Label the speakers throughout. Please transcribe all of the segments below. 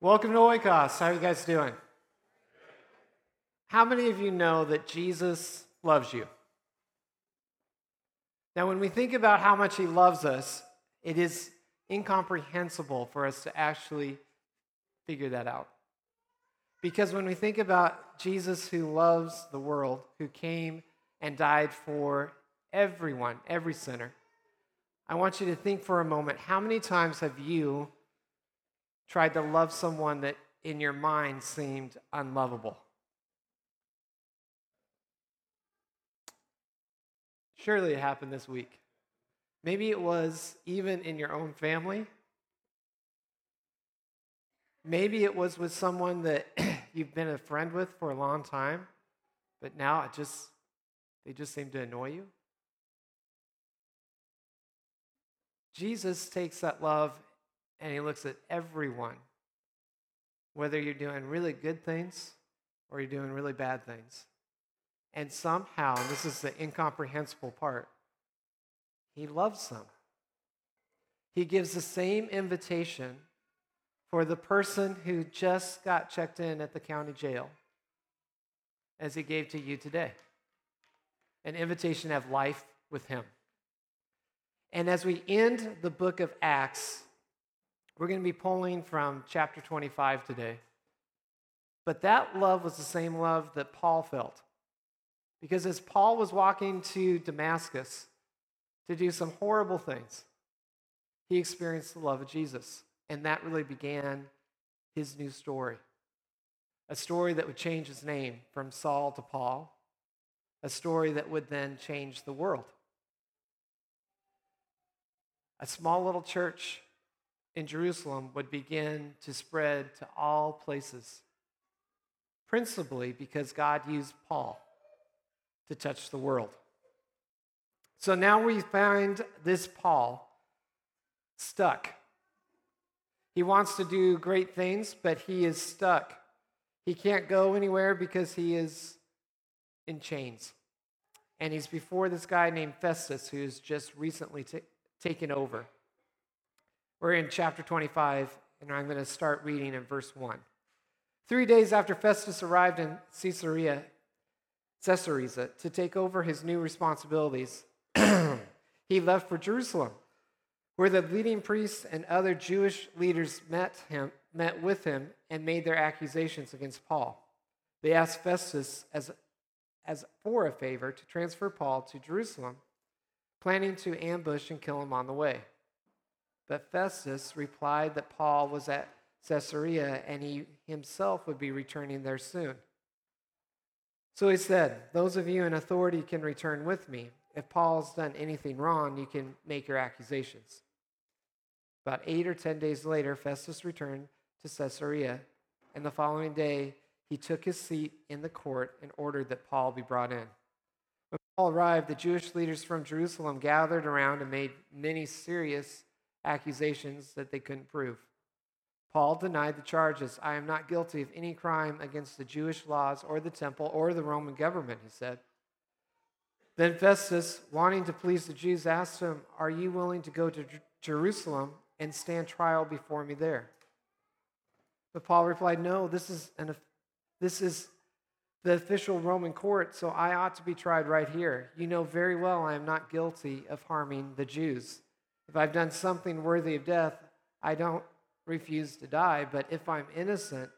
Speaker 1: Welcome to Oikos. How are you guys doing? How many of you know that Jesus loves you? Now, when we think about how much he loves us, it is incomprehensible for us to actually figure that out. Because when we think about Jesus who loves the world, who came and died for everyone, every sinner, I want you to think for a moment how many times have you tried to love someone that in your mind seemed unlovable? Surely it happened this week. Maybe it was even in your own family. Maybe it was with someone that you've been a friend with for a long time, but now it just they just seem to annoy you. Jesus takes that love and he looks at everyone, whether you're doing really good things or you're doing really bad things. And somehow, this is the incomprehensible part, he loves them. He gives the same invitation for the person who just got checked in at the county jail as he gave to you today an invitation to have life with him. And as we end the book of Acts, we're going to be pulling from chapter 25 today. But that love was the same love that Paul felt. Because as Paul was walking to Damascus to do some horrible things, he experienced the love of Jesus. And that really began his new story. A story that would change his name from Saul to Paul, a story that would then change the world. A small little church in Jerusalem would begin to spread to all places, principally because God used Paul to touch the world. So now we find this Paul stuck. He wants to do great things, but he is stuck. He can't go anywhere because he is in chains. And he's before this guy named Festus, who's just recently t- taken over. We're in chapter 25, and I'm going to start reading in verse 1. Three days after Festus arrived in Caesarea, Caesarea to take over his new responsibilities, he left for Jerusalem, where the leading priests and other Jewish leaders met him, met with him, and made their accusations against Paul. They asked Festus as, as for a favor to transfer Paul to Jerusalem, planning to ambush and kill him on the way. But Festus replied that Paul was at Caesarea and he himself would be returning there soon. So he said, Those of you in authority can return with me. If Paul's done anything wrong, you can make your accusations. About eight or ten days later, Festus returned to Caesarea, and the following day he took his seat in the court and ordered that Paul be brought in. When Paul arrived, the Jewish leaders from Jerusalem gathered around and made many serious accusations that they couldn't prove. Paul denied the charges. I am not guilty of any crime against the Jewish laws or the temple or the Roman government, he said. Then Festus, wanting to please the Jews, asked him, Are you willing to go to Jerusalem and stand trial before me there? But Paul replied, No, this is, an, this is the official Roman court, so I ought to be tried right here. You know very well I am not guilty of harming the Jews. If I've done something worthy of death, I don't refuse to die. But if I'm innocent,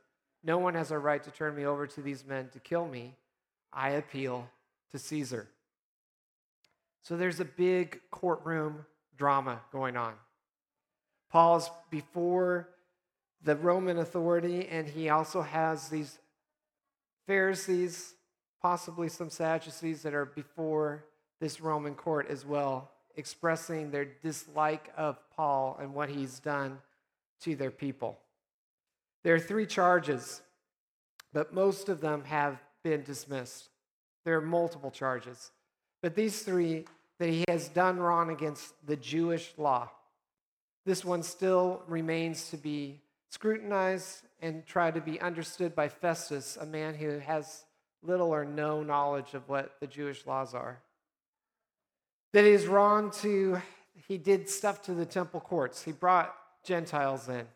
Speaker 1: no one has a right to turn me over to these men to kill me. I appeal to Caesar. So there's a big courtroom drama going on. Paul's before the Roman authority, and he also has these Pharisees, possibly some Sadducees, that are before this Roman court as well expressing their dislike of Paul and what he's done to their people. There are three charges, but most of them have been dismissed. There are multiple charges, but these three that he has done wrong against the Jewish law. This one still remains to be scrutinized and tried to be understood by Festus, a man who has little or no knowledge of what the Jewish laws are that it is wrong to, he did stuff to the temple courts. He brought Gentiles in.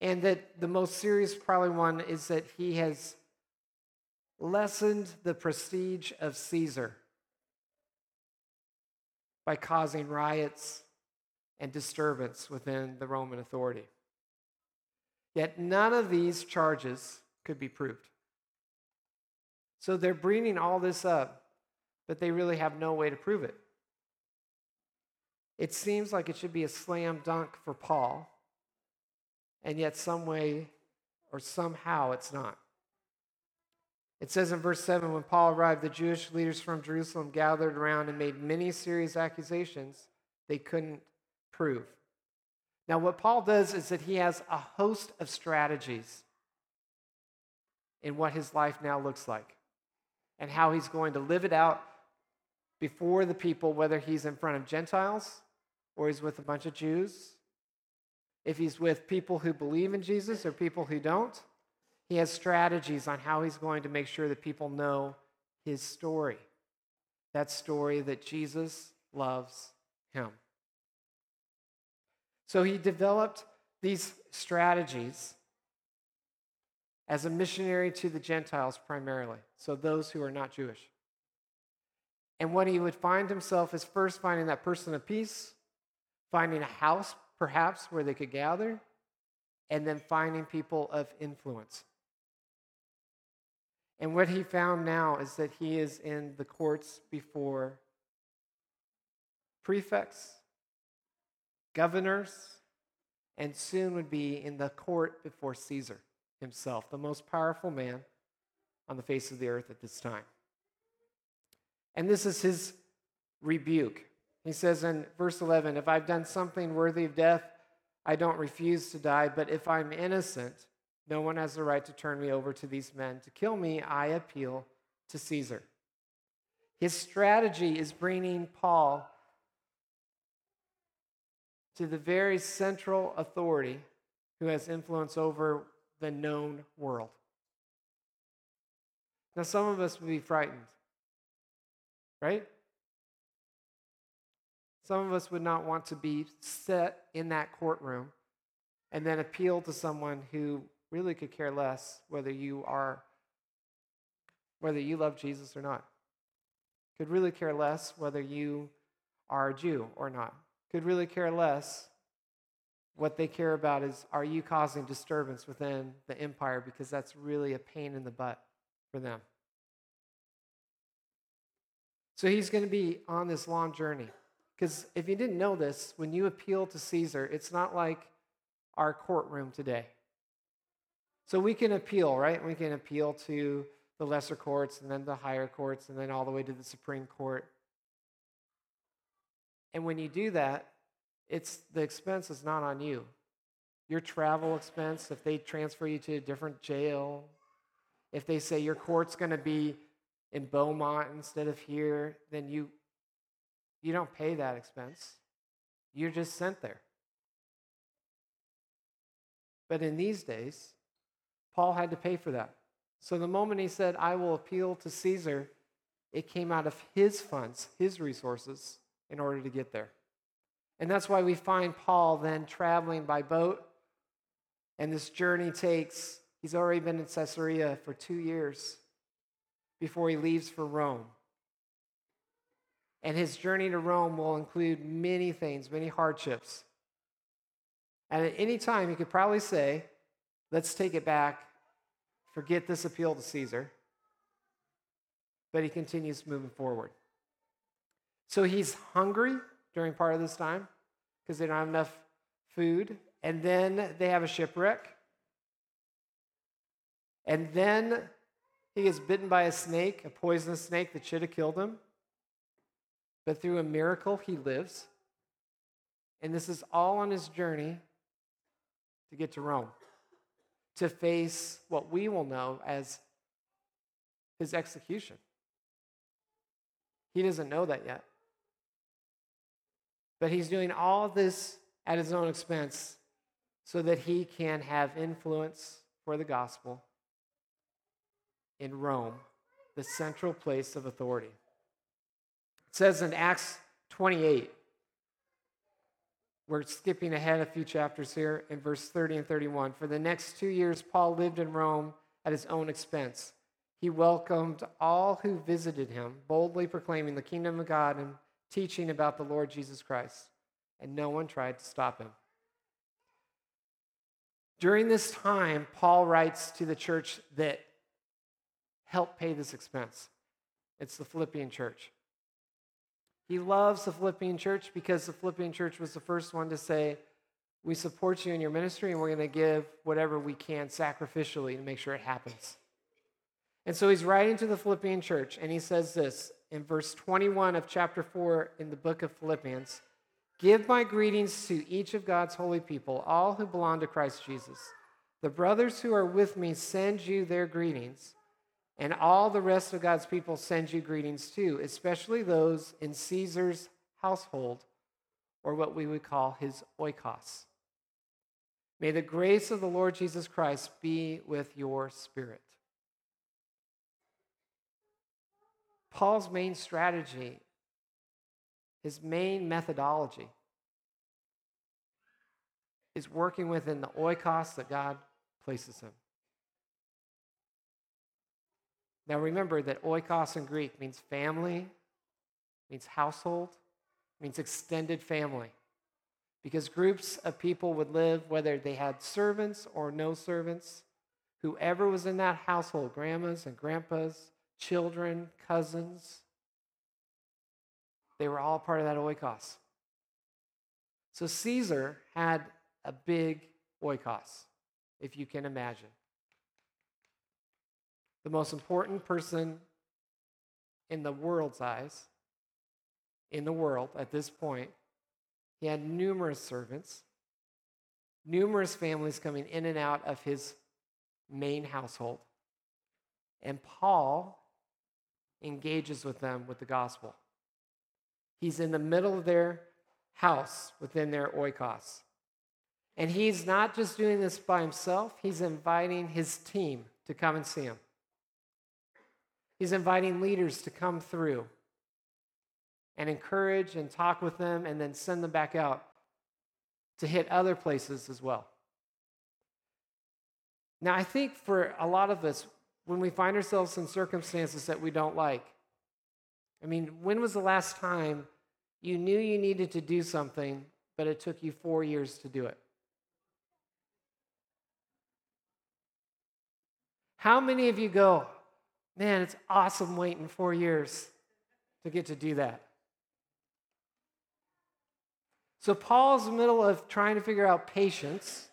Speaker 1: And that the most serious, probably one, is that he has lessened the prestige of Caesar by causing riots and disturbance within the Roman authority. Yet none of these charges could be proved. So they're bringing all this up, but they really have no way to prove it. It seems like it should be a slam dunk for Paul, and yet, some way or somehow, it's not. It says in verse 7 when Paul arrived, the Jewish leaders from Jerusalem gathered around and made many serious accusations they couldn't prove. Now, what Paul does is that he has a host of strategies in what his life now looks like and how he's going to live it out before the people, whether he's in front of Gentiles or he's with a bunch of Jews, if he's with people who believe in Jesus or people who don't. He has strategies on how he's going to make sure that people know his story. That story that Jesus loves him. So he developed these strategies as a missionary to the Gentiles primarily, so those who are not Jewish. And what he would find himself is first finding that person of peace, finding a house perhaps where they could gather, and then finding people of influence. And what he found now is that he is in the courts before prefects, governors, and soon would be in the court before Caesar himself, the most powerful man on the face of the earth at this time. And this is his rebuke. He says in verse 11 If I've done something worthy of death, I don't refuse to die, but if I'm innocent, no one has the right to turn me over to these men. To kill me, I appeal to Caesar. His strategy is bringing Paul to the very central authority who has influence over the known world. Now, some of us would be frightened, right? Some of us would not want to be set in that courtroom and then appeal to someone who really could care less whether you are whether you love Jesus or not. Could really care less whether you are a Jew or not. Could really care less. What they care about is are you causing disturbance within the empire because that's really a pain in the butt for them. So he's going to be on this long journey. Because if you didn't know this, when you appeal to Caesar, it's not like our courtroom today. So we can appeal, right? We can appeal to the lesser courts and then the higher courts and then all the way to the Supreme Court. And when you do that, it's the expense is not on you. Your travel expense, if they transfer you to a different jail, if they say your court's going to be in Beaumont instead of here, then you you don't pay that expense. You're just sent there. But in these days, Paul had to pay for that. So the moment he said, I will appeal to Caesar, it came out of his funds, his resources, in order to get there. And that's why we find Paul then traveling by boat. And this journey takes, he's already been in Caesarea for two years before he leaves for Rome. And his journey to Rome will include many things, many hardships. And at any time, he could probably say, Let's take it back. Forget this appeal to Caesar. But he continues moving forward. So he's hungry during part of this time because they don't have enough food. And then they have a shipwreck. And then he gets bitten by a snake, a poisonous snake that should have killed him. But through a miracle, he lives. And this is all on his journey to get to Rome to face what we will know as his execution. He doesn't know that yet. But he's doing all this at his own expense so that he can have influence for the gospel in Rome, the central place of authority. It says in Acts 28 we're skipping ahead a few chapters here in verse 30 and 31. For the next two years, Paul lived in Rome at his own expense. He welcomed all who visited him, boldly proclaiming the kingdom of God and teaching about the Lord Jesus Christ. And no one tried to stop him. During this time, Paul writes to the church that helped pay this expense. It's the Philippian church. He loves the Philippian church because the Philippian church was the first one to say, We support you in your ministry and we're going to give whatever we can sacrificially to make sure it happens. And so he's writing to the Philippian church and he says this in verse 21 of chapter 4 in the book of Philippians Give my greetings to each of God's holy people, all who belong to Christ Jesus. The brothers who are with me send you their greetings. And all the rest of God's people send you greetings too, especially those in Caesar's household, or what we would call his oikos. May the grace of the Lord Jesus Christ be with your spirit. Paul's main strategy, his main methodology, is working within the oikos that God places him. Now remember that oikos in Greek means family, means household, means extended family. Because groups of people would live, whether they had servants or no servants, whoever was in that household, grandmas and grandpas, children, cousins, they were all part of that oikos. So Caesar had a big oikos, if you can imagine the most important person in the world's eyes, in the world at this point. He had numerous servants, numerous families coming in and out of his main household. And Paul engages with them with the gospel. He's in the middle of their house within their oikos. And he's not just doing this by himself, he's inviting his team to come and see him. He's inviting leaders to come through and encourage and talk with them and then send them back out to hit other places as well. Now, I think for a lot of us, when we find ourselves in circumstances that we don't like, I mean, when was the last time you knew you needed to do something, but it took you four years to do it? How many of you go, Man, it's awesome waiting four years to get to do that. So, Paul's in the middle of trying to figure out patience,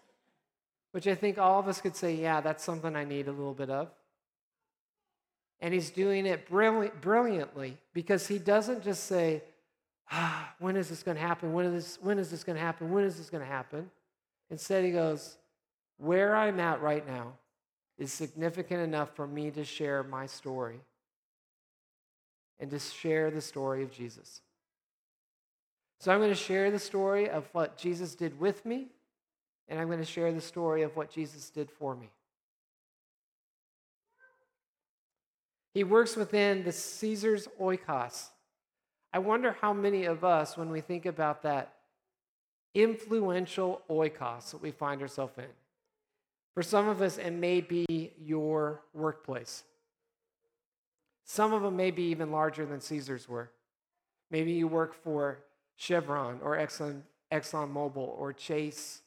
Speaker 1: which I think all of us could say, yeah, that's something I need a little bit of. And he's doing it brilliantly because he doesn't just say, ah, when is this going to happen? When is this, when is this going to happen? When is this going to happen? Instead, he goes, where I'm at right now, is significant enough for me to share my story and to share the story of Jesus. So I'm going to share the story of what Jesus did with me, and I'm going to share the story of what Jesus did for me. He works within the Caesar's oikos. I wonder how many of us, when we think about that influential oikos that we find ourselves in, for some of us, it may be your workplace. Some of them may be even larger than Caesar's were. Maybe you work for Chevron or Exxon, ExxonMobil or Chase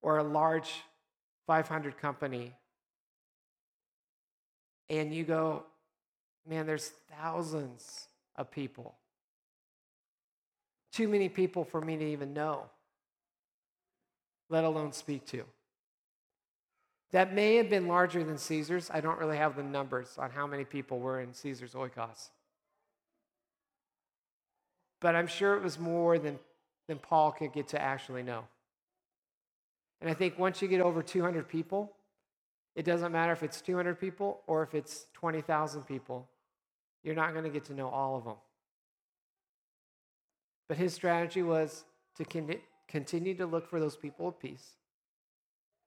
Speaker 1: or a large 500 company. And you go, man, there's thousands of people. Too many people for me to even know, let alone speak to. That may have been larger than Caesar's. I don't really have the numbers on how many people were in Caesar's oikos. But I'm sure it was more than, than Paul could get to actually know. And I think once you get over 200 people, it doesn't matter if it's 200 people or if it's 20,000 people, you're not going to get to know all of them. But his strategy was to continue to look for those people of peace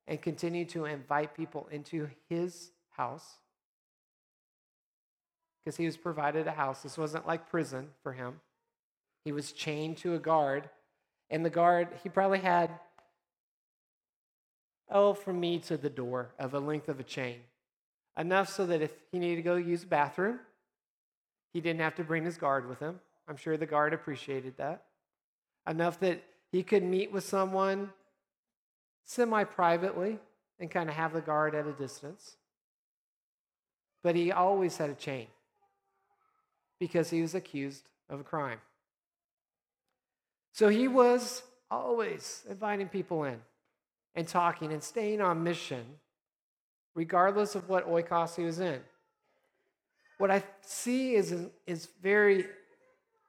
Speaker 1: and continue to invite people into his house because he was provided a house. This wasn't like prison for him. He was chained to a guard, And the guard, he probably had, oh, from me to the door of a length of a chain. Enough so that if he needed to go use the bathroom, he didn't have to bring his guard with him. I'm sure the guard appreciated that. Enough that he could meet with someone semi privately and kind of have the guard at a distance. But he always had a chain because he was accused of a crime. So he was always inviting people in and talking and staying on mission, regardless of what oikos he was in. What I see is, is very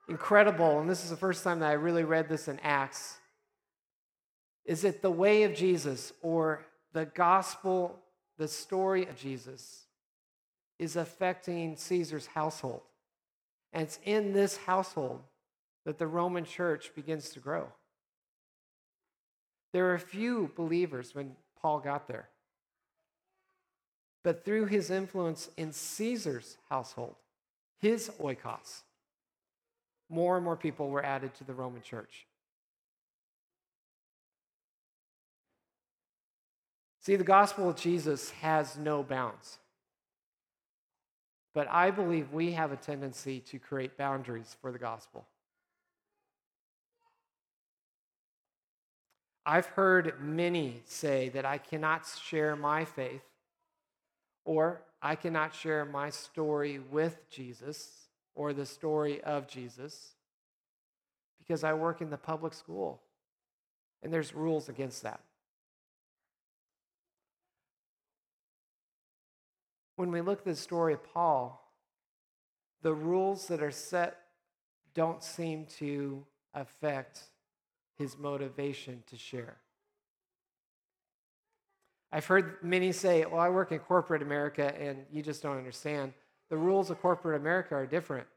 Speaker 1: incredible, and this is the first time that I really read this in Acts, is it the way of Jesus or the gospel, the story of Jesus, is affecting Caesar's household. And it's in this household that the Roman church begins to grow. There were a few believers when Paul got there. But through his influence in Caesar's household, his oikos, more and more people were added to the Roman church. See, the gospel of Jesus has no bounds. But I believe we have a tendency to create boundaries for the gospel. I've heard many say that I cannot share my faith or I cannot share my story with Jesus or the story of Jesus because I work in the public school and there's rules against that. When we look at the story of Paul, the rules that are set don't seem to affect his motivation to share. I've heard many say, Well, I work in corporate America and you just don't understand. The rules of corporate America are different.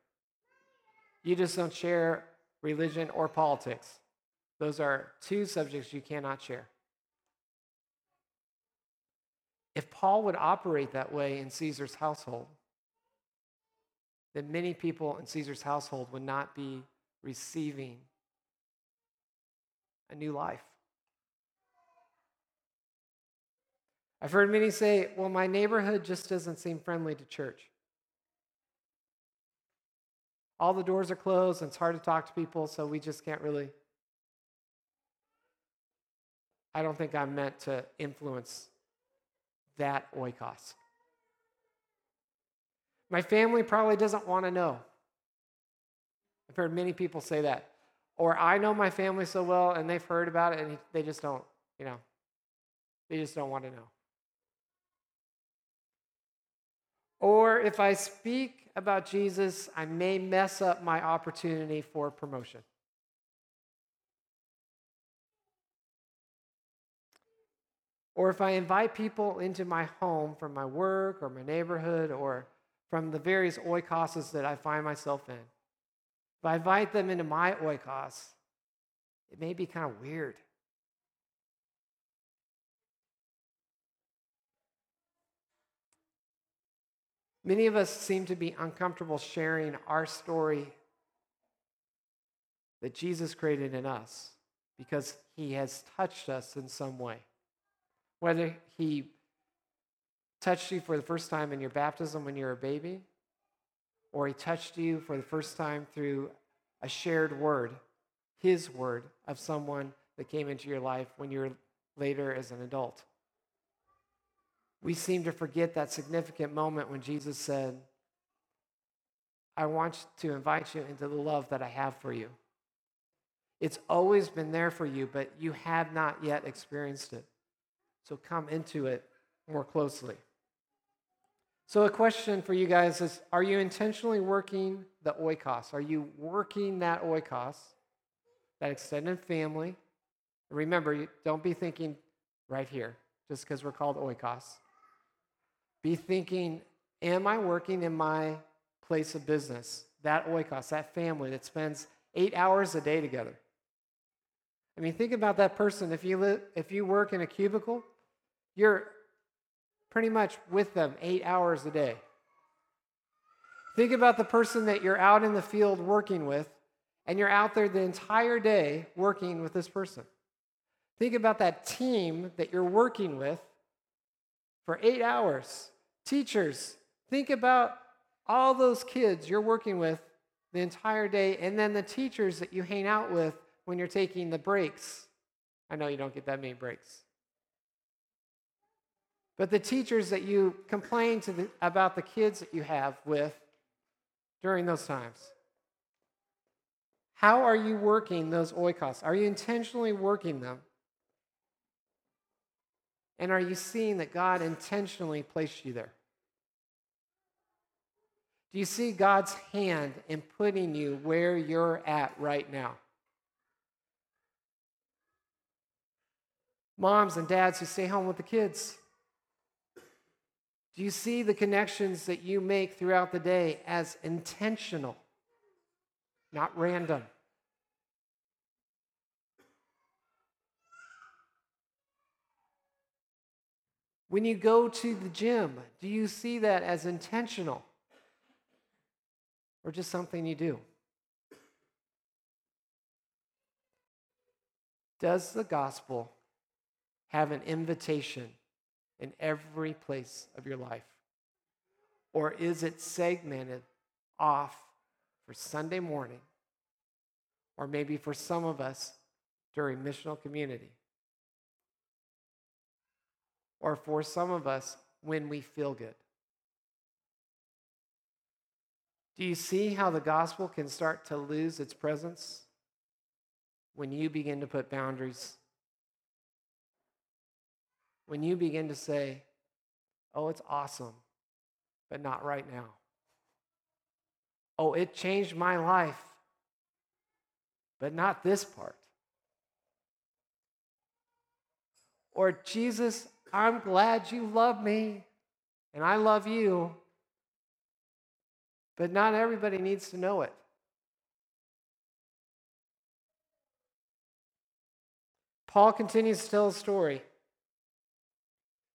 Speaker 1: You just don't share religion or politics. Those are two subjects you cannot share. If Paul would operate that way in Caesar's household, then many people in Caesar's household would not be receiving a new life. I've heard many say, well, my neighborhood just doesn't seem friendly to church. All the doors are closed and it's hard to talk to people, so we just can't really. I don't think I'm meant to influence that oikos. My family probably doesn't want to know. I've heard many people say that. Or I know my family so well and they've heard about it and they just don't, you know, they just don't want to know. Or if I speak about Jesus, I may mess up my opportunity for promotion. Or if I invite people into my home from my work or my neighborhood or from the various oikoses that I find myself in, if I invite them into my oikos, it may be kind of weird. Many of us seem to be uncomfortable sharing our story that Jesus created in us because he has touched us in some way. Whether he touched you for the first time in your baptism when you were a baby, or he touched you for the first time through a shared word, his word of someone that came into your life when you were later as an adult. We seem to forget that significant moment when Jesus said, I want to invite you into the love that I have for you. It's always been there for you, but you have not yet experienced it. So come into it more closely. So, a question for you guys is Are you intentionally working the oikos? Are you working that oikos, that extended family? Remember, don't be thinking right here, just because we're called oikos. Be thinking, Am I working in my place of business? That oikos, that family that spends eight hours a day together. I mean, think about that person. If you, live, if you work in a cubicle, you're pretty much with them eight hours a day. Think about the person that you're out in the field working with, and you're out there the entire day working with this person. Think about that team that you're working with for eight hours. Teachers, think about all those kids you're working with the entire day, and then the teachers that you hang out with when you're taking the breaks. I know you don't get that many breaks. But the teachers that you complain to the, about the kids that you have with during those times. How are you working those oikos? Are you intentionally working them? And are you seeing that God intentionally placed you there? Do you see God's hand in putting you where you're at right now? Moms and dads who stay home with the kids. Do you see the connections that you make throughout the day as intentional, not random? When you go to the gym, do you see that as intentional or just something you do? Does the gospel have an invitation in every place of your life? Or is it segmented off for Sunday morning, or maybe for some of us during missional community? or for some of us when we feel good. Do you see how the gospel can start to lose its presence when you begin to put boundaries? When you begin to say, oh, it's awesome, but not right now. Oh, it changed my life, but not this part. Or, Jesus, I'm glad you love me and I love you, but not everybody needs to know it. Paul continues to tell a story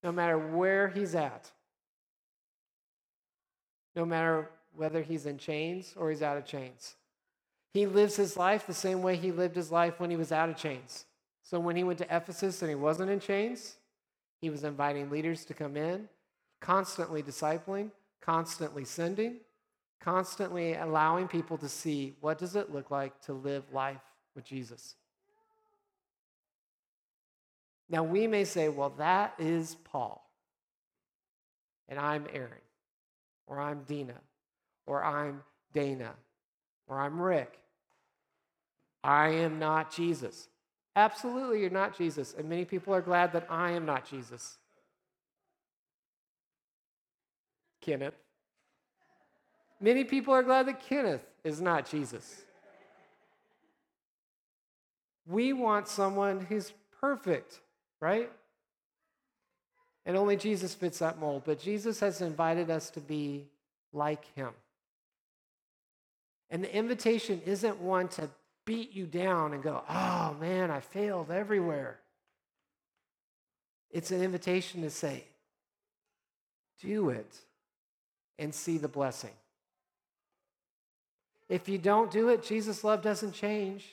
Speaker 1: no matter where he's at, no matter whether he's in chains or he's out of chains. He lives his life the same way he lived his life when he was out of chains. So when he went to Ephesus and he wasn't in chains, he was inviting leaders to come in, constantly discipling, constantly sending, constantly allowing people to see what does it look like to live life with Jesus. Now we may say, well, that is Paul. And I'm Aaron, or I'm Dina, or I'm Dana, or I'm Rick. I am not Jesus. Absolutely, you're not Jesus. And many people are glad that I am not Jesus. Kenneth. Many people are glad that Kenneth is not Jesus. We want someone who's perfect, right? And only Jesus fits that mold. But Jesus has invited us to be like him. And the invitation isn't one to beat you down and go, oh man, I failed everywhere. It's an invitation to say, do it and see the blessing. If you don't do it, Jesus' love doesn't change.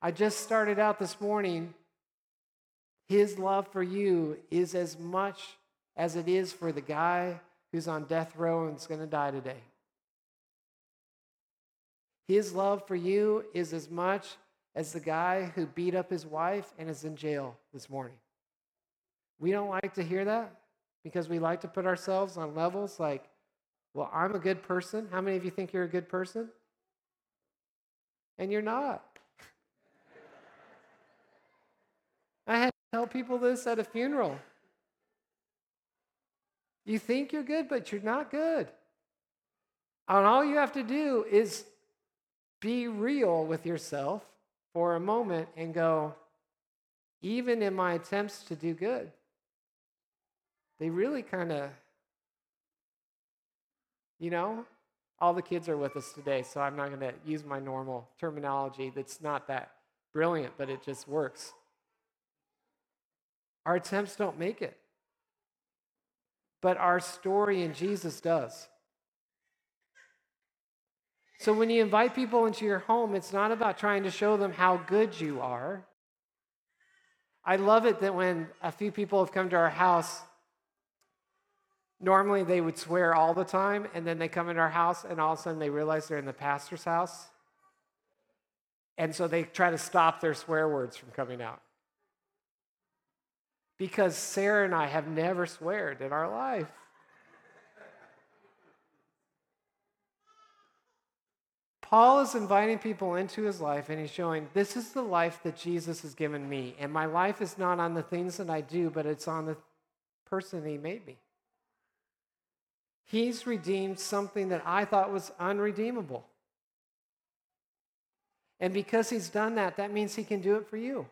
Speaker 1: I just started out this morning. His love for you is as much as it is for the guy who's on death row and is going to die today. His love for you is as much as the guy who beat up his wife and is in jail this morning. We don't like to hear that because we like to put ourselves on levels like, well, I'm a good person. How many of you think you're a good person? And you're not. I had tell people this at a funeral. You think you're good, but you're not good. And all you have to do is be real with yourself for a moment and go, even in my attempts to do good, they really kind of, you know, all the kids are with us today, so I'm not going to use my normal terminology that's not that brilliant, but it just works. Our attempts don't make it, but our story in Jesus does. So when you invite people into your home, it's not about trying to show them how good you are. I love it that when a few people have come to our house, normally they would swear all the time, and then they come into our house, and all of a sudden they realize they're in the pastor's house. And so they try to stop their swear words from coming out. Because Sarah and I have never sweared in our life. Paul is inviting people into his life and he's showing this is the life that Jesus has given me. And my life is not on the things that I do, but it's on the person he made me. He's redeemed something that I thought was unredeemable. And because he's done that, that means he can do it for you.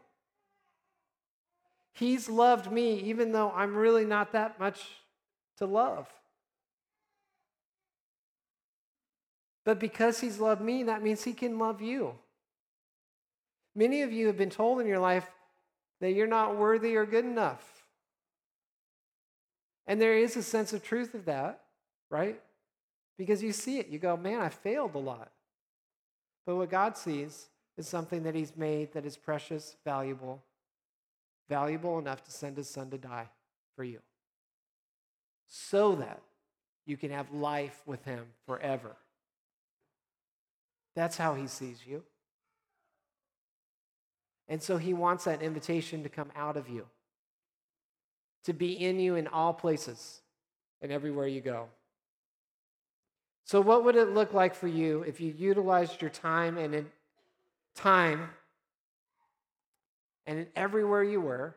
Speaker 1: He's loved me even though I'm really not that much to love. But because he's loved me, that means he can love you. Many of you have been told in your life that you're not worthy or good enough. And there is a sense of truth of that, right? Because you see it. You go, man, I failed a lot. But what God sees is something that he's made that is precious, valuable, valuable enough to send his son to die for you. So that you can have life with him forever. That's how he sees you. And so he wants that invitation to come out of you, to be in you in all places and everywhere you go. So, what would it look like for you if you utilized your time and time and in everywhere you were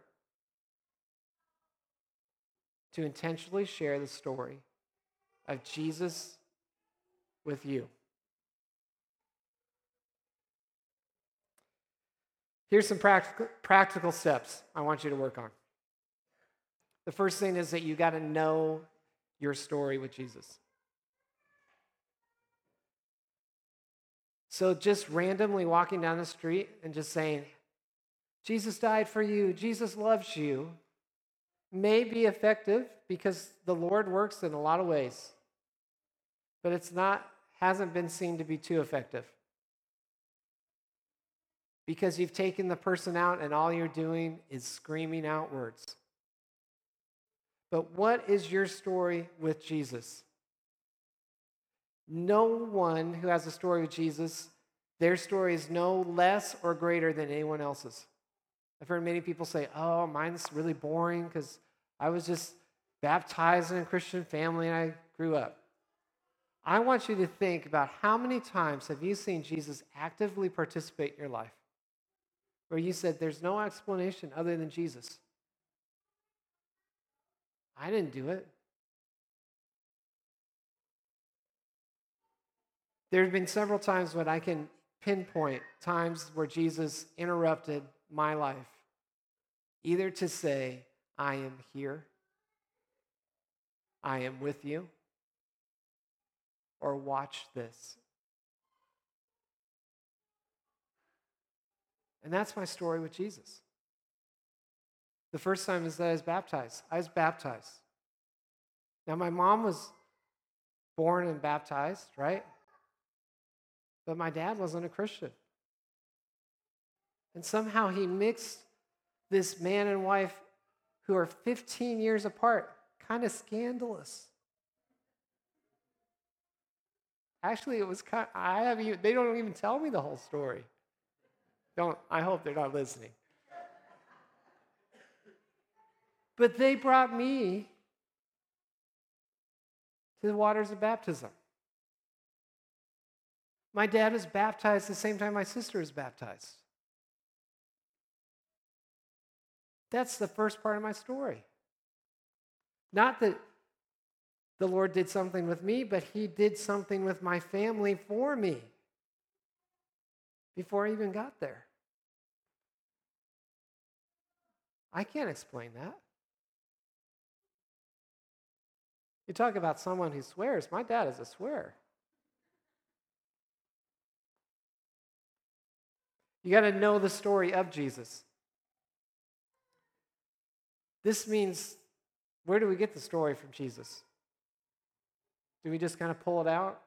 Speaker 1: to intentionally share the story of Jesus with you? Here's some practical, practical steps I want you to work on. The first thing is that you got to know your story with Jesus. So just randomly walking down the street and just saying, Jesus died for you, Jesus loves you, may be effective because the Lord works in a lot of ways. But it's not hasn't been seen to be too effective because you've taken the person out and all you're doing is screaming out words. But what is your story with Jesus? No one who has a story with Jesus, their story is no less or greater than anyone else's. I've heard many people say, oh, mine's really boring because I was just baptized in a Christian family and I grew up. I want you to think about how many times have you seen Jesus actively participate in your life? where you said there's no explanation other than Jesus. I didn't do it. There have been several times when I can pinpoint times where Jesus interrupted my life, either to say, I am here, I am with you, or watch this. And that's my story with Jesus. The first time is that I was baptized. I was baptized. Now, my mom was born and baptized, right? But my dad wasn't a Christian. And somehow he mixed this man and wife who are 15 years apart, kind of scandalous. Actually, it was kind of, I have you, they don't even tell me the whole story. Don't, I hope they're not listening. But they brought me to the waters of baptism. My dad was baptized the same time my sister was baptized. That's the first part of my story. Not that the Lord did something with me, but He did something with my family for me before I even got there. I can't explain that. You talk about someone who swears. My dad is a swearer. You got to know the story of Jesus. This means where do we get the story from Jesus? Do we just kind of pull it out?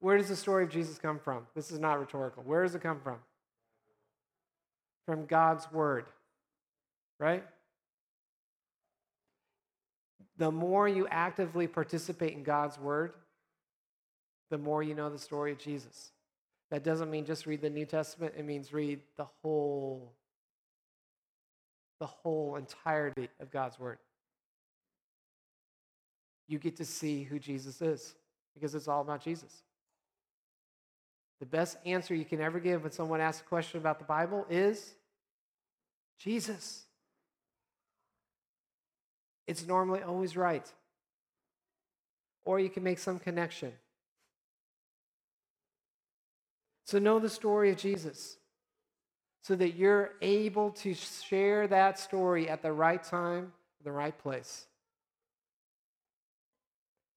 Speaker 1: Where does the story of Jesus come from? This is not rhetorical. Where does it come from? From God's word, right? The more you actively participate in God's word, the more you know the story of Jesus. That doesn't mean just read the New Testament, it means read the whole the whole entirety of God's word. You get to see who Jesus is because it's all about Jesus. The best answer you can ever give when someone asks a question about the Bible is Jesus. It's normally always right. Or you can make some connection. So, know the story of Jesus so that you're able to share that story at the right time, the right place.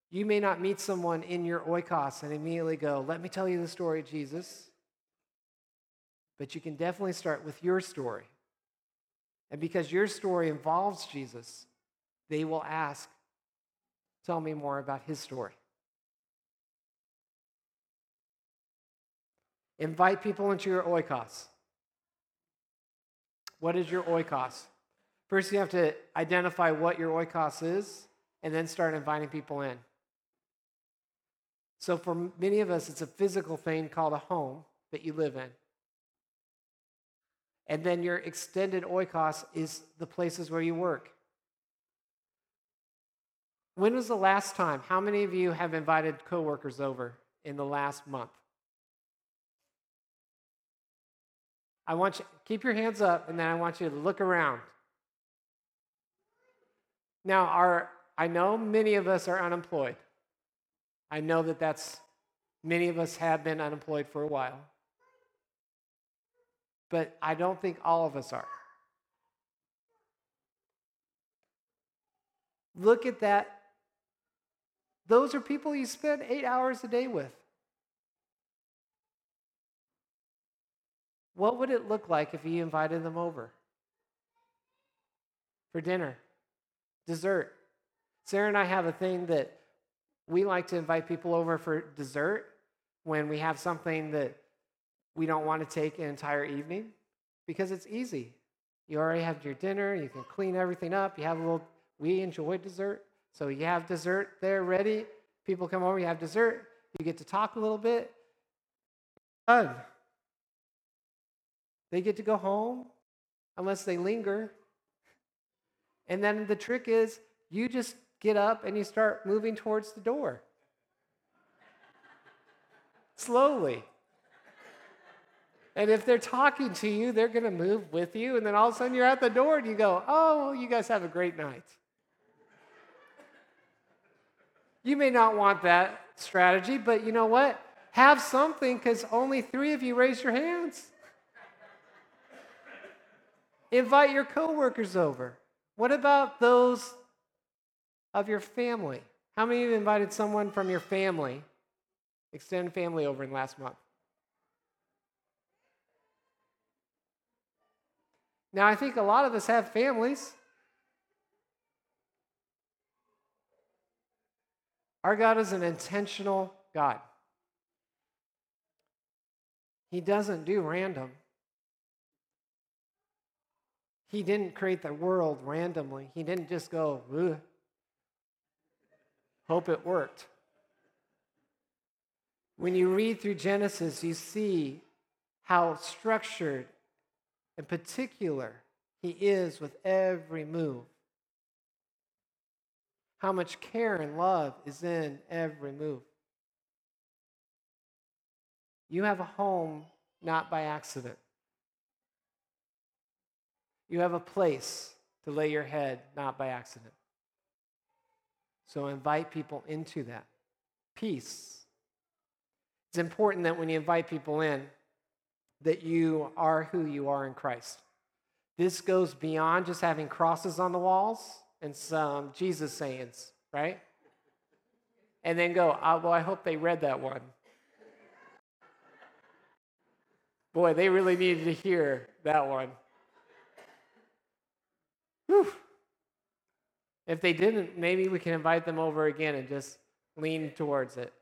Speaker 1: You may not meet someone in your oikos and immediately go, Let me tell you the story of Jesus. But you can definitely start with your story. And because your story involves Jesus, they will ask, Tell me more about his story. Invite people into your oikos. What is your oikos? First, you have to identify what your oikos is and then start inviting people in. So, for many of us, it's a physical thing called a home that you live in. And then your extended oikos is the places where you work. When was the last time? How many of you have invited coworkers over in the last month? I want you keep your hands up and then I want you to look around. Now, our I know many of us are unemployed. I know that that's many of us have been unemployed for a while. But I don't think all of us are. Look at that. Those are people you spend eight hours a day with. What would it look like if you invited them over for dinner, dessert? Sarah and I have a thing that we like to invite people over for dessert when we have something that we don't want to take an entire evening because it's easy. You already have your dinner, you can clean everything up, you have a little, we enjoy dessert. So you have dessert there ready. People come over, you have dessert, you get to talk a little bit. Done. They get to go home unless they linger. And then the trick is you just get up and you start moving towards the door. Slowly. And if they're talking to you, they're going to move with you. And then all of a sudden you're at the door and you go, Oh, you guys have a great night. You may not want that strategy, but you know what? Have something because only three of you raise your hands. Invite your coworkers over. What about those of your family? How many of you invited someone from your family, extended family, over in last month? Now, I think a lot of us have families. Our God is an intentional God. He doesn't do random. He didn't create the world randomly. He didn't just go, Ugh. hope it worked. When you read through Genesis, you see how structured and particular he is with every move. How much care and love is in every move. You have a home not by accident. You have a place to lay your head, not by accident. So invite people into that. Peace. It's important that when you invite people in, that you are who you are in Christ. This goes beyond just having crosses on the walls and some Jesus sayings, right? And then go, oh, well, I hope they read that one. Boy, they really needed to hear that one. Whew. If they didn't, maybe we can invite them over again and just lean towards it.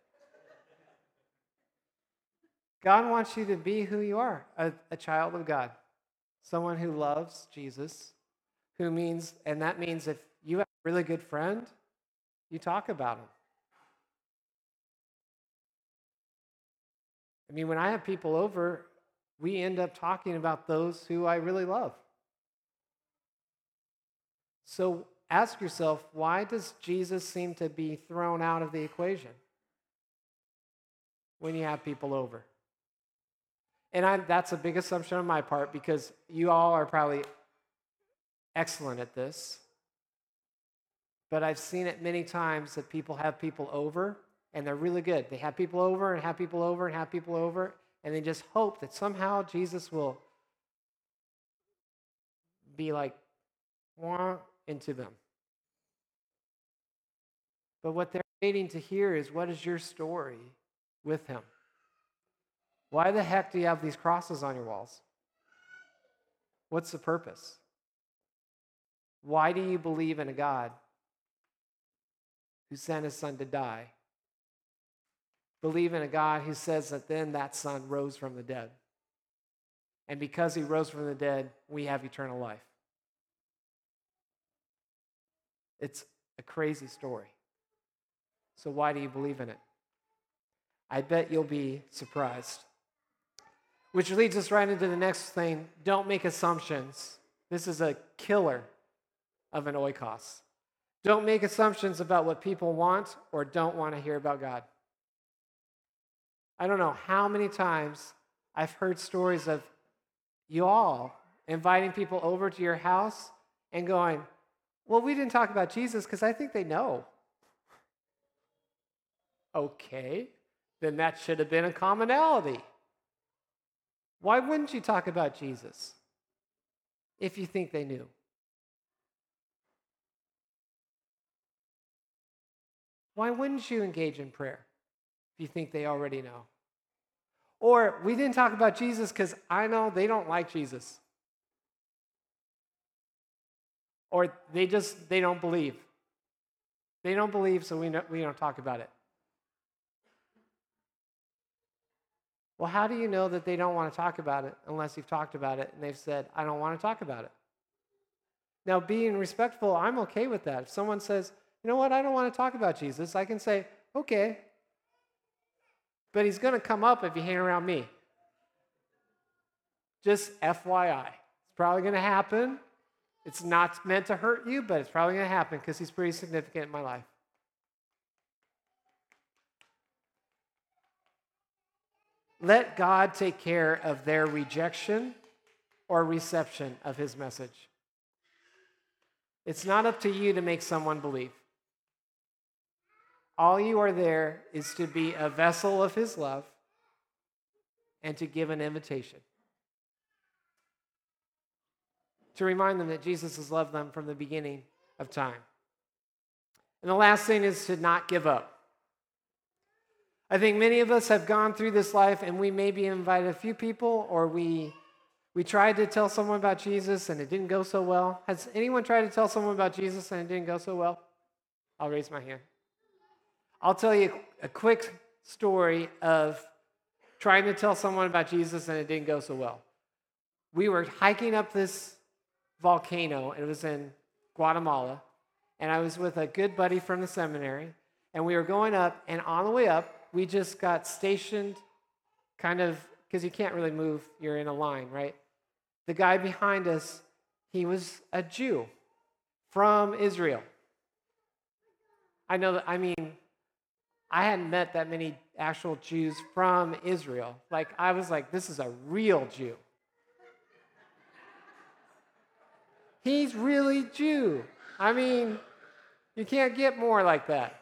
Speaker 1: God wants you to be who you are a, a child of God, someone who loves Jesus, who means, and that means if you have a really good friend, you talk about him. I mean, when I have people over, we end up talking about those who I really love. So ask yourself why does Jesus seem to be thrown out of the equation when you have people over? And I, that's a big assumption on my part because you all are probably excellent at this. But I've seen it many times that people have people over and they're really good. They have people over and have people over and have people over, and they just hope that somehow Jesus will be like, wah, into them. But what they're waiting to hear is what is your story with him? Why the heck do you have these crosses on your walls? What's the purpose? Why do you believe in a God who sent his son to die? Believe in a God who says that then that son rose from the dead. And because he rose from the dead, we have eternal life. It's a crazy story. So, why do you believe in it? I bet you'll be surprised. Which leads us right into the next thing don't make assumptions. This is a killer of an oikos. Don't make assumptions about what people want or don't want to hear about God. I don't know how many times I've heard stories of you all inviting people over to your house and going, Well, we didn't talk about Jesus because I think they know. Okay, then that should have been a commonality. Why wouldn't you talk about Jesus if you think they knew? Why wouldn't you engage in prayer if you think they already know? Or we didn't talk about Jesus because I know they don't like Jesus. Or they just they don't believe. They don't believe, so we, know, we don't talk about it. Well, how do you know that they don't want to talk about it unless you've talked about it and they've said, I don't want to talk about it? Now, being respectful, I'm okay with that. If someone says, you know what, I don't want to talk about Jesus, I can say, okay. But he's going to come up if you hang around me. Just FYI. It's probably going to happen. It's not meant to hurt you, but it's probably going to happen because he's pretty significant in my life. Let God take care of their rejection or reception of his message. It's not up to you to make someone believe. All you are there is to be a vessel of his love and to give an invitation. To remind them that Jesus has loved them from the beginning of time. And the last thing is to not give up. I think many of us have gone through this life and we maybe invited a few people or we we tried to tell someone about Jesus and it didn't go so well. Has anyone tried to tell someone about Jesus and it didn't go so well? I'll raise my hand. I'll tell you a quick story of trying to tell someone about Jesus and it didn't go so well. We were hiking up this volcano, it was in Guatemala, and I was with a good buddy from the seminary, and we were going up, and on the way up, we just got stationed kind of because you can't really move, you're in a line, right? The guy behind us, he was a Jew from Israel. I know that, I mean, I hadn't met that many actual Jews from Israel. Like, I was like, this is a real Jew. He's really Jew. I mean, you can't get more like that.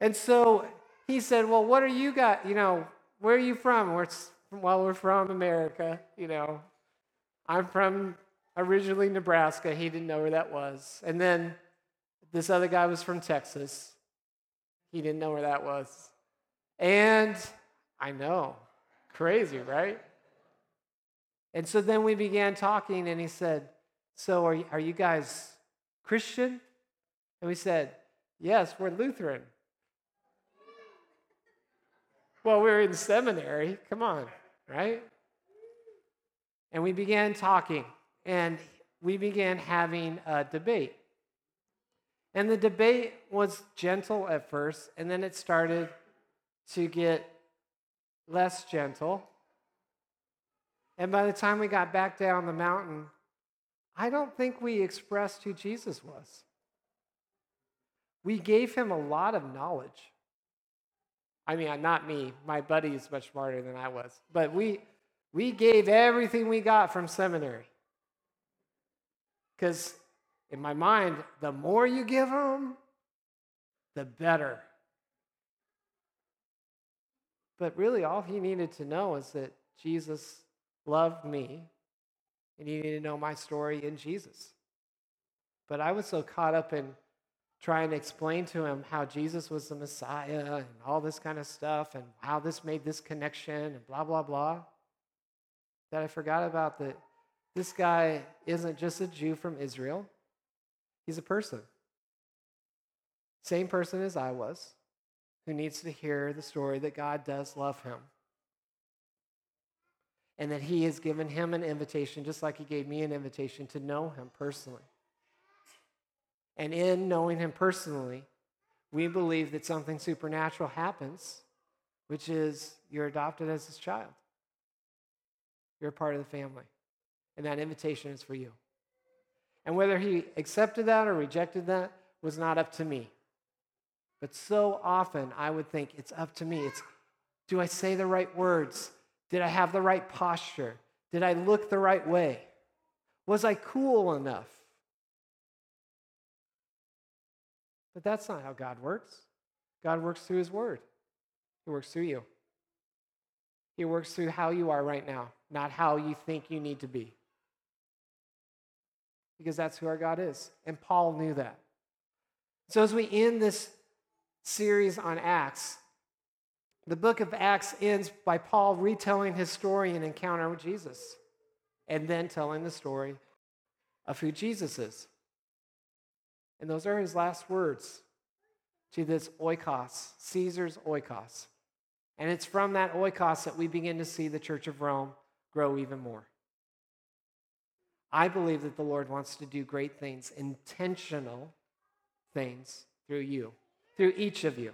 Speaker 1: And so he said, Well, what are you got? You know, where are you from? We're, well, we're from America. You know, I'm from originally Nebraska. He didn't know where that was. And then this other guy was from Texas. He didn't know where that was. And I know, crazy, right? And so then we began talking, and he said, So are you, are you guys Christian? And we said, Yes, we're Lutheran. Well, we were in seminary. Come on, right? And we began talking, and we began having a debate. And the debate was gentle at first, and then it started to get less gentle. And by the time we got back down the mountain, I don't think we expressed who Jesus was. We gave him a lot of knowledge. I mean, not me, my buddy is much smarter than I was, but we, we gave everything we got from seminary. Because in my mind, the more you give them, the better. But really, all he needed to know is that Jesus loved me and he needed to know my story in Jesus. But I was so caught up in trying to explain to him how Jesus was the Messiah and all this kind of stuff and how this made this connection and blah, blah, blah, that I forgot about that this guy isn't just a Jew from Israel, he's a person. Same person as I was, who needs to hear the story that God does love him. And that he has given him an invitation, just like he gave me an invitation to know him personally. And in knowing him personally, we believe that something supernatural happens, which is you're adopted as his child. You're a part of the family. And that invitation is for you. And whether he accepted that or rejected that was not up to me. But so often I would think it's up to me. It's do I say the right words? Did I have the right posture? Did I look the right way? Was I cool enough? But that's not how God works. God works through His Word, He works through you. He works through how you are right now, not how you think you need to be. Because that's who our God is. And Paul knew that. So as we end this series on Acts, the book of Acts ends by Paul retelling his story and encounter with Jesus, and then telling the story of who Jesus is. And those are his last words to this oikos, Caesar's oikos. And it's from that oikos that we begin to see the church of Rome grow even more. I believe that the Lord wants to do great things, intentional things through you, through each of you.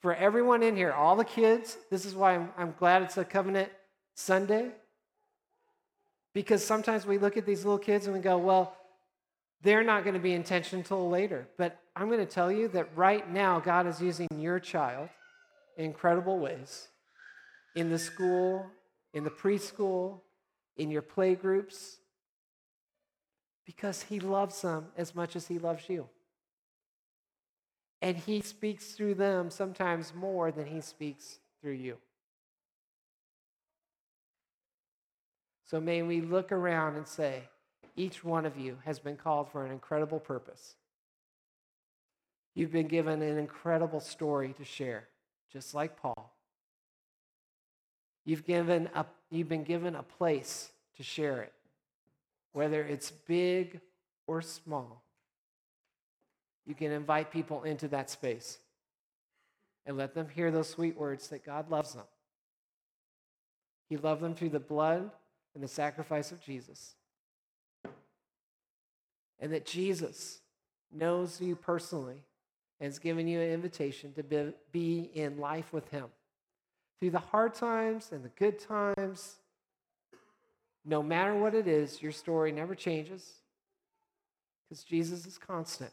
Speaker 1: For everyone in here, all the kids, this is why I'm, I'm glad it's a covenant Sunday. Because sometimes we look at these little kids and we go, well, they're not going to be intentional until later. But I'm going to tell you that right now, God is using your child in incredible ways in the school, in the preschool, in your play groups, because He loves them as much as He loves you. And He speaks through them sometimes more than He speaks through you. So may we look around and say, each one of you has been called for an incredible purpose. You've been given an incredible story to share, just like Paul. You've, given a, you've been given a place to share it, whether it's big or small. You can invite people into that space and let them hear those sweet words that God loves them. He loved them through the blood and the sacrifice of Jesus and that Jesus knows you personally and has given you an invitation to be in life with Him. Through the hard times and the good times, no matter what it is, your story never changes because Jesus is constant.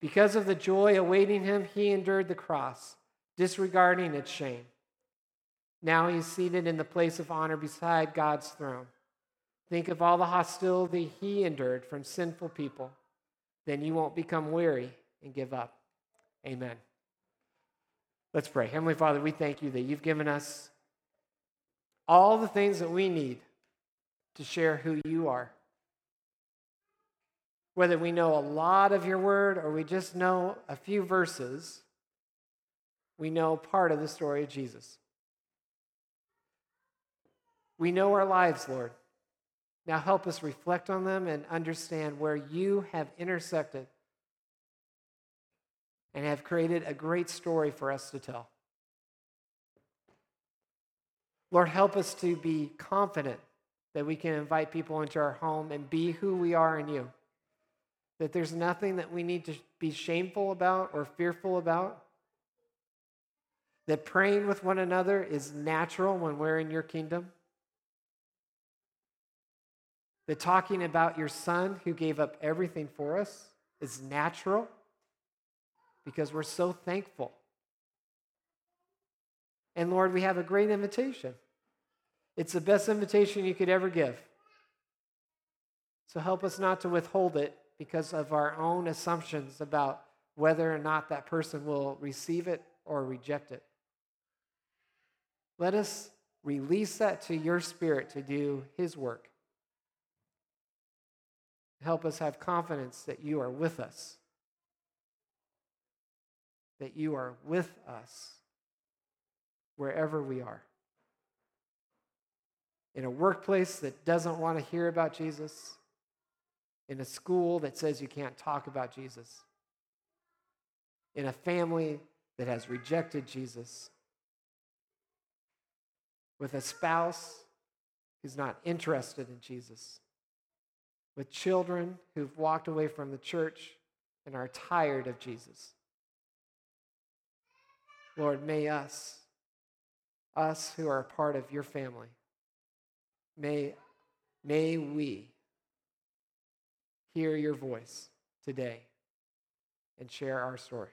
Speaker 1: Because of the joy awaiting him, he endured the cross, disregarding its shame now he is seated in the place of honor beside God's throne. Think of all the hostility he endured from sinful people. Then you won't become weary and give up. Amen. Let's pray. Heavenly Father, we thank you that you've given us all the things that we need to share who you are. Whether we know a lot of your word or we just know a few verses, we know part of the story of Jesus. We know our lives, Lord. Now help us reflect on them and understand where you have intersected and have created a great story for us to tell. Lord, help us to be confident that we can invite people into our home and be who we are in you. That there's nothing that we need to be shameful about or fearful about. That praying with one another is natural when we're in your kingdom. That talking about your son who gave up everything for us is natural because we're so thankful. And Lord, we have a great invitation. It's the best invitation you could ever give. So help us not to withhold it because of our own assumptions about whether or not that person will receive it or reject it. Let us release that to your spirit to do his work. Help us have confidence that you are with us that you are with us wherever we are. In a workplace that doesn't want to hear about Jesus, in a school that says you can't talk about Jesus, in a family that has rejected Jesus, with a spouse who's not interested in Jesus, with children who've walked away from the church and are tired of Jesus. Lord, may us, us who are a part of your family, may, may we hear your voice today and share our story.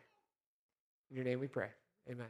Speaker 1: In your name we pray. Amen.